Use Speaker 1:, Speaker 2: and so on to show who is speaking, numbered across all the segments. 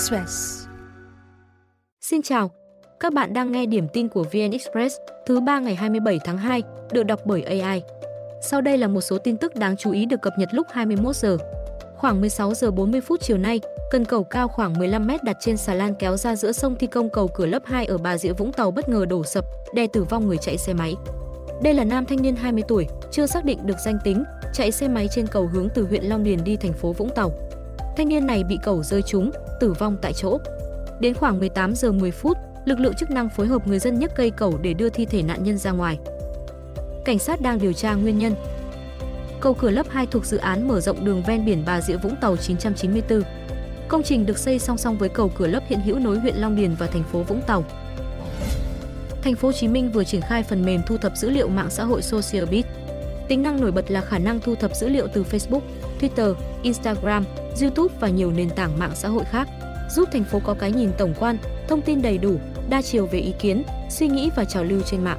Speaker 1: Express.
Speaker 2: Xin chào, các bạn đang nghe điểm tin của VN Express thứ ba ngày 27 tháng 2, được đọc bởi AI. Sau đây là một số tin tức đáng chú ý được cập nhật lúc 21 giờ. Khoảng 16 giờ 40 phút chiều nay, cần cầu cao khoảng 15 mét đặt trên xà lan kéo ra giữa sông thi công cầu cửa lớp 2 ở Bà Rịa Vũng Tàu bất ngờ đổ sập, đè tử vong người chạy xe máy. Đây là nam thanh niên 20 tuổi, chưa xác định được danh tính, chạy xe máy trên cầu hướng từ huyện Long Điền đi thành phố Vũng Tàu. Thanh niên này bị cầu rơi trúng, tử vong tại chỗ. Đến khoảng 18 giờ 10 phút, lực lượng chức năng phối hợp người dân nhấc cây cầu để đưa thi thể nạn nhân ra ngoài. Cảnh sát đang điều tra nguyên nhân. Cầu cửa lớp 2 thuộc dự án mở rộng đường ven biển Bà Rịa Vũng Tàu 994. Công trình được xây song song với cầu cửa lớp hiện hữu nối huyện Long Điền và thành phố Vũng Tàu. Thành phố Hồ Chí Minh vừa triển khai phần mềm thu thập dữ liệu mạng xã hội SocialBit. Tính năng nổi bật là khả năng thu thập dữ liệu từ Facebook, Twitter, Instagram, YouTube và nhiều nền tảng mạng xã hội khác, giúp thành phố có cái nhìn tổng quan, thông tin đầy đủ, đa chiều về ý kiến, suy nghĩ và trào lưu trên mạng.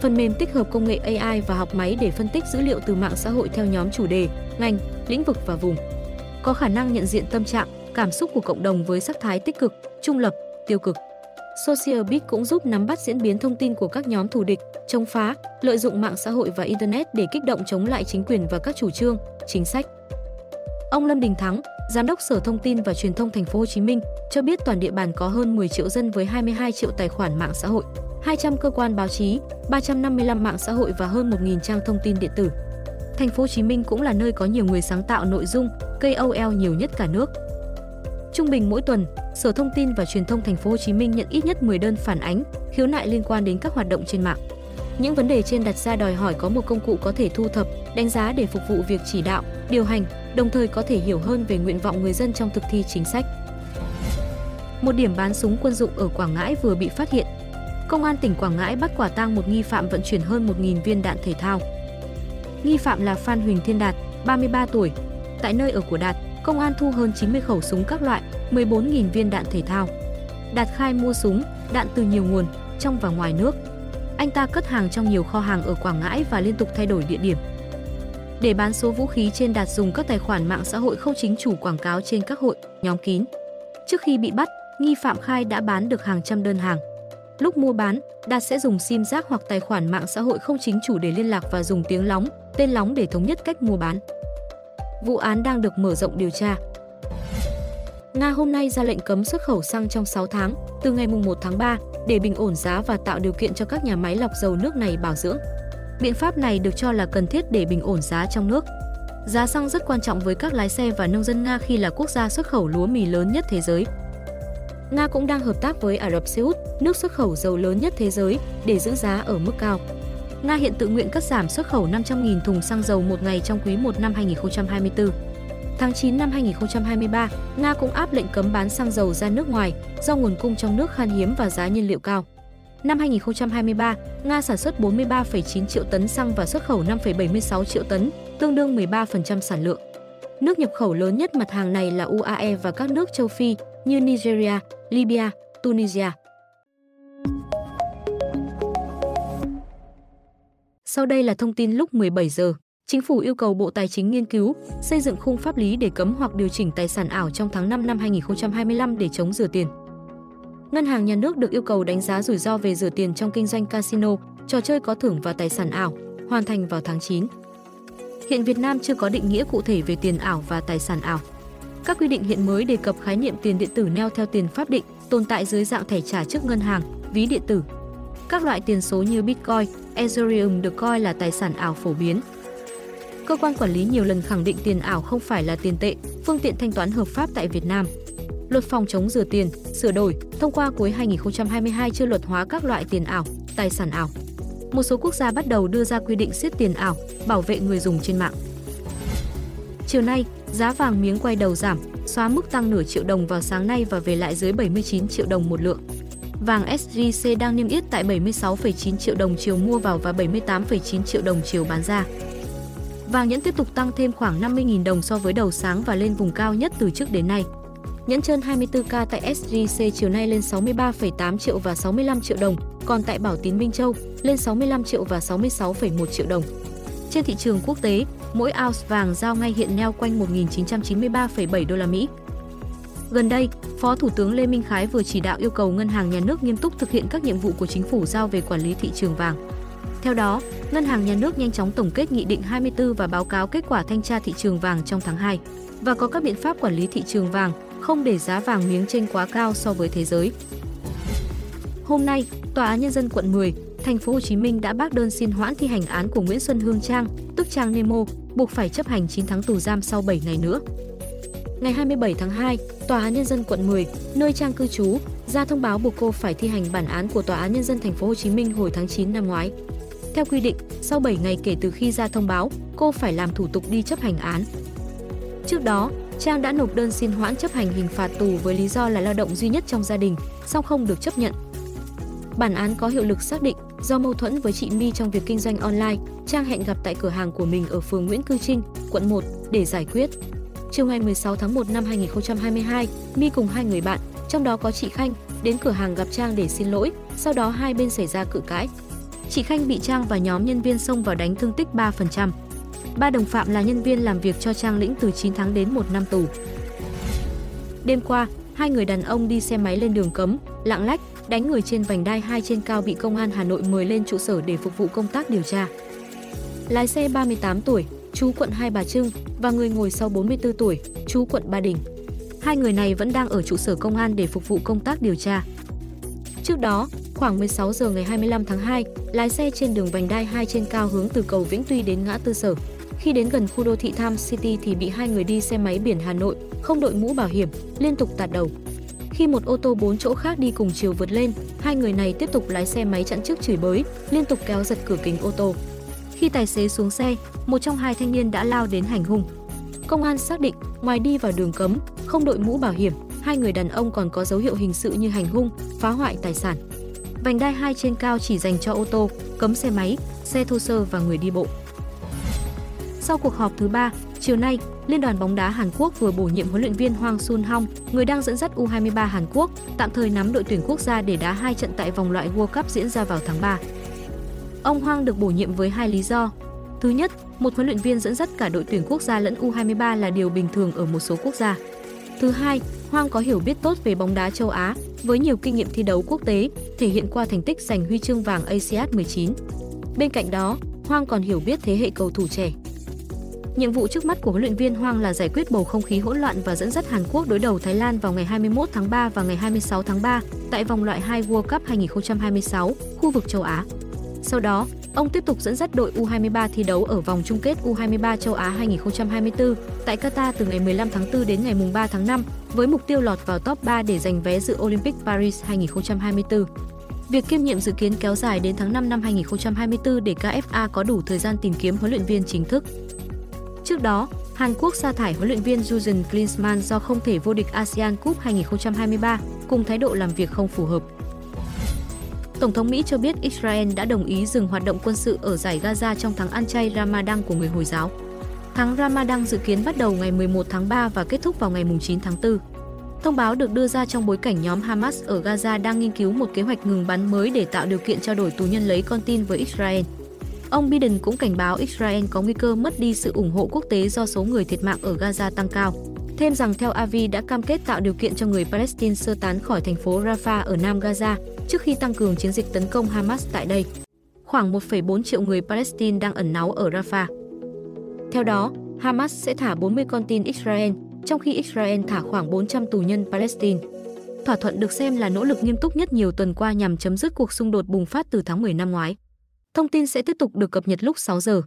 Speaker 2: Phần mềm tích hợp công nghệ AI và học máy để phân tích dữ liệu từ mạng xã hội theo nhóm chủ đề, ngành, lĩnh vực và vùng. Có khả năng nhận diện tâm trạng, cảm xúc của cộng đồng với sắc thái tích cực, trung lập, tiêu cực. SocialBit cũng giúp nắm bắt diễn biến thông tin của các nhóm thù địch, chống phá, lợi dụng mạng xã hội và internet để kích động chống lại chính quyền và các chủ trương, chính sách. Ông Lâm Đình Thắng, Giám đốc Sở Thông tin và Truyền thông Thành phố Hồ Chí Minh cho biết toàn địa bàn có hơn 10 triệu dân với 22 triệu tài khoản mạng xã hội, 200 cơ quan báo chí, 355 mạng xã hội và hơn 1.000 trang thông tin điện tử. Thành phố Hồ Chí Minh cũng là nơi có nhiều người sáng tạo nội dung, KOL nhiều nhất cả nước. Trung bình mỗi tuần, Sở Thông tin và Truyền thông Thành phố Hồ Chí Minh nhận ít nhất 10 đơn phản ánh, khiếu nại liên quan đến các hoạt động trên mạng. Những vấn đề trên đặt ra đòi hỏi có một công cụ có thể thu thập, đánh giá để phục vụ việc chỉ đạo, điều hành, đồng thời có thể hiểu hơn về nguyện vọng người dân trong thực thi chính sách. Một điểm bán súng quân dụng ở Quảng Ngãi vừa bị phát hiện. Công an tỉnh Quảng Ngãi bắt quả tang một nghi phạm vận chuyển hơn 1.000 viên đạn thể thao. Nghi phạm là Phan Huỳnh Thiên Đạt, 33 tuổi. Tại nơi ở của Đạt, công an thu hơn 90 khẩu súng các loại, 14.000 viên đạn thể thao. Đạt khai mua súng, đạn từ nhiều nguồn, trong và ngoài nước. Anh ta cất hàng trong nhiều kho hàng ở Quảng Ngãi và liên tục thay đổi địa điểm. Để bán số vũ khí trên Đạt dùng các tài khoản mạng xã hội không chính chủ quảng cáo trên các hội, nhóm kín. Trước khi bị bắt, nghi phạm khai đã bán được hàng trăm đơn hàng. Lúc mua bán, Đạt sẽ dùng sim giác hoặc tài khoản mạng xã hội không chính chủ để liên lạc và dùng tiếng lóng, tên lóng để thống nhất cách mua bán. Vụ án đang được mở rộng điều tra. Nga hôm nay ra lệnh cấm xuất khẩu xăng trong 6 tháng, từ ngày 1 tháng 3, để bình ổn giá và tạo điều kiện cho các nhà máy lọc dầu nước này bảo dưỡng. Biện pháp này được cho là cần thiết để bình ổn giá trong nước. Giá xăng rất quan trọng với các lái xe và nông dân Nga khi là quốc gia xuất khẩu lúa mì lớn nhất thế giới. Nga cũng đang hợp tác với Ả Rập Xê Út, nước xuất khẩu dầu lớn nhất thế giới, để giữ giá ở mức cao. Nga hiện tự nguyện cắt giảm xuất khẩu 500.000 thùng xăng dầu một ngày trong quý 1 năm 2024. Tháng 9 năm 2023, Nga cũng áp lệnh cấm bán xăng dầu ra nước ngoài do nguồn cung trong nước khan hiếm và giá nhiên liệu cao. Năm 2023, Nga sản xuất 43,9 triệu tấn xăng và xuất khẩu 5,76 triệu tấn, tương đương 13% sản lượng. Nước nhập khẩu lớn nhất mặt hàng này là UAE và các nước châu Phi như Nigeria, Libya, Tunisia. Sau đây là thông tin lúc 17 giờ. Chính phủ yêu cầu Bộ Tài chính nghiên cứu, xây dựng khung pháp lý để cấm hoặc điều chỉnh tài sản ảo trong tháng 5 năm 2025 để chống rửa tiền. Ngân hàng nhà nước được yêu cầu đánh giá rủi ro về rửa tiền trong kinh doanh casino, trò chơi có thưởng và tài sản ảo, hoàn thành vào tháng 9. Hiện Việt Nam chưa có định nghĩa cụ thể về tiền ảo và tài sản ảo. Các quy định hiện mới đề cập khái niệm tiền điện tử neo theo tiền pháp định, tồn tại dưới dạng thẻ trả trước ngân hàng, ví điện tử. Các loại tiền số như Bitcoin, Ethereum được coi là tài sản ảo phổ biến. Cơ quan quản lý nhiều lần khẳng định tiền ảo không phải là tiền tệ, phương tiện thanh toán hợp pháp tại Việt Nam. Luật phòng chống rửa tiền, sửa đổi, thông qua cuối 2022 chưa luật hóa các loại tiền ảo, tài sản ảo. Một số quốc gia bắt đầu đưa ra quy định siết tiền ảo, bảo vệ người dùng trên mạng. Chiều nay, giá vàng miếng quay đầu giảm, xóa mức tăng nửa triệu đồng vào sáng nay và về lại dưới 79 triệu đồng một lượng. Vàng SJC đang niêm yết tại 76,9 triệu đồng chiều mua vào và 78,9 triệu đồng chiều bán ra. Vàng nhẫn tiếp tục tăng thêm khoảng 50.000 đồng so với đầu sáng và lên vùng cao nhất từ trước đến nay. Nhẫn trơn 24K tại SJC chiều nay lên 63,8 triệu và 65 triệu đồng, còn tại Bảo Tín Minh Châu lên 65 triệu và 66,1 triệu đồng. Trên thị trường quốc tế, mỗi ounce vàng giao ngay hiện neo quanh 1.993,7 đô la Mỹ. Gần đây, Phó Thủ tướng Lê Minh Khái vừa chỉ đạo yêu cầu Ngân hàng Nhà nước nghiêm túc thực hiện các nhiệm vụ của chính phủ giao về quản lý thị trường vàng. Theo đó, Ngân hàng Nhà nước nhanh chóng tổng kết Nghị định 24 và báo cáo kết quả thanh tra thị trường vàng trong tháng 2 và có các biện pháp quản lý thị trường vàng, không để giá vàng miếng trên quá cao so với thế giới. Hôm nay, Tòa án nhân dân quận 10, thành phố Hồ Chí Minh đã bác đơn xin hoãn thi hành án của Nguyễn Xuân Hương Trang, tức Trang Nemo, buộc phải chấp hành 9 tháng tù giam sau 7 ngày nữa. Ngày 27 tháng 2, Tòa án nhân dân quận 10, nơi Trang cư trú, ra thông báo buộc cô phải thi hành bản án của Tòa án nhân dân thành phố Hồ Chí Minh hồi tháng 9 năm ngoái. Theo quy định, sau 7 ngày kể từ khi ra thông báo, cô phải làm thủ tục đi chấp hành án. Trước đó, Trang đã nộp đơn xin hoãn chấp hành hình phạt tù với lý do là lao động duy nhất trong gia đình, song không được chấp nhận. Bản án có hiệu lực xác định do mâu thuẫn với chị My trong việc kinh doanh online, Trang hẹn gặp tại cửa hàng của mình ở phường Nguyễn Cư Trinh, quận 1 để giải quyết. Chiều ngày 16 tháng 1 năm 2022, My cùng hai người bạn, trong đó có chị Khanh, đến cửa hàng gặp Trang để xin lỗi, sau đó hai bên xảy ra cự cãi. Chị Khanh bị Trang và nhóm nhân viên xông vào đánh thương tích 3%. Ba đồng phạm là nhân viên làm việc cho Trang lĩnh từ 9 tháng đến 1 năm tù. Đêm qua, hai người đàn ông đi xe máy lên đường cấm, lạng lách, đánh người trên vành đai 2 trên cao bị công an Hà Nội mời lên trụ sở để phục vụ công tác điều tra. Lái xe 38 tuổi, chú quận Hai Bà Trưng và người ngồi sau 44 tuổi, chú quận Ba Đình. Hai người này vẫn đang ở trụ sở công an để phục vụ công tác điều tra. Trước đó, khoảng 16 giờ ngày 25 tháng 2, lái xe trên đường vành đai 2 trên cao hướng từ cầu Vĩnh Tuy đến ngã tư sở. Khi đến gần khu đô thị Tham City thì bị hai người đi xe máy biển Hà Nội, không đội mũ bảo hiểm, liên tục tạt đầu. Khi một ô tô 4 chỗ khác đi cùng chiều vượt lên, hai người này tiếp tục lái xe máy chặn trước chửi bới, liên tục kéo giật cửa kính ô tô. Khi tài xế xuống xe, một trong hai thanh niên đã lao đến hành hung. Công an xác định, ngoài đi vào đường cấm, không đội mũ bảo hiểm, hai người đàn ông còn có dấu hiệu hình sự như hành hung, phá hoại tài sản. Vành đai 2 trên cao chỉ dành cho ô tô, cấm xe máy, xe thô sơ và người đi bộ. Sau cuộc họp thứ ba, chiều nay, Liên đoàn bóng đá Hàn Quốc vừa bổ nhiệm huấn luyện viên Hoàng Sun Hong, người đang dẫn dắt U23 Hàn Quốc, tạm thời nắm đội tuyển quốc gia để đá hai trận tại vòng loại World Cup diễn ra vào tháng 3. Ông Hoàng được bổ nhiệm với hai lý do. Thứ nhất, một huấn luyện viên dẫn dắt cả đội tuyển quốc gia lẫn U23 là điều bình thường ở một số quốc gia. Thứ hai, Hoang có hiểu biết tốt về bóng đá châu Á, với nhiều kinh nghiệm thi đấu quốc tế, thể hiện qua thành tích giành huy chương vàng ASEAN 19. Bên cạnh đó, Hoang còn hiểu biết thế hệ cầu thủ trẻ. Nhiệm vụ trước mắt của huấn luyện viên Hoang là giải quyết bầu không khí hỗn loạn và dẫn dắt Hàn Quốc đối đầu Thái Lan vào ngày 21 tháng 3 và ngày 26 tháng 3 tại vòng loại 2 World Cup 2026, khu vực châu Á. Sau đó, ông tiếp tục dẫn dắt đội U23 thi đấu ở vòng chung kết U23 châu Á 2024 tại Qatar từ ngày 15 tháng 4 đến ngày 3 tháng 5 với mục tiêu lọt vào top 3 để giành vé dự Olympic Paris 2024. Việc kiêm nhiệm dự kiến kéo dài đến tháng 5 năm 2024 để KFA có đủ thời gian tìm kiếm huấn luyện viên chính thức. Trước đó, Hàn Quốc sa thải huấn luyện viên Jurgen Klinsmann do không thể vô địch ASEAN Cup 2023 cùng thái độ làm việc không phù hợp. Tổng thống Mỹ cho biết Israel đã đồng ý dừng hoạt động quân sự ở giải Gaza trong tháng ăn chay Ramadan của người Hồi giáo. Tháng Ramadan dự kiến bắt đầu ngày 11 tháng 3 và kết thúc vào ngày 9 tháng 4. Thông báo được đưa ra trong bối cảnh nhóm Hamas ở Gaza đang nghiên cứu một kế hoạch ngừng bắn mới để tạo điều kiện trao đổi tù nhân lấy con tin với Israel. Ông Biden cũng cảnh báo Israel có nguy cơ mất đi sự ủng hộ quốc tế do số người thiệt mạng ở Gaza tăng cao. Thêm rằng theo Avi đã cam kết tạo điều kiện cho người Palestine sơ tán khỏi thành phố Rafah ở Nam Gaza trước khi tăng cường chiến dịch tấn công Hamas tại đây. Khoảng 1,4 triệu người Palestine đang ẩn náu ở Rafah. Theo đó, Hamas sẽ thả 40 con tin Israel, trong khi Israel thả khoảng 400 tù nhân Palestine. Thỏa thuận được xem là nỗ lực nghiêm túc nhất nhiều tuần qua nhằm chấm dứt cuộc xung đột bùng phát từ tháng 10 năm ngoái. Thông tin sẽ tiếp tục được cập nhật lúc 6 giờ.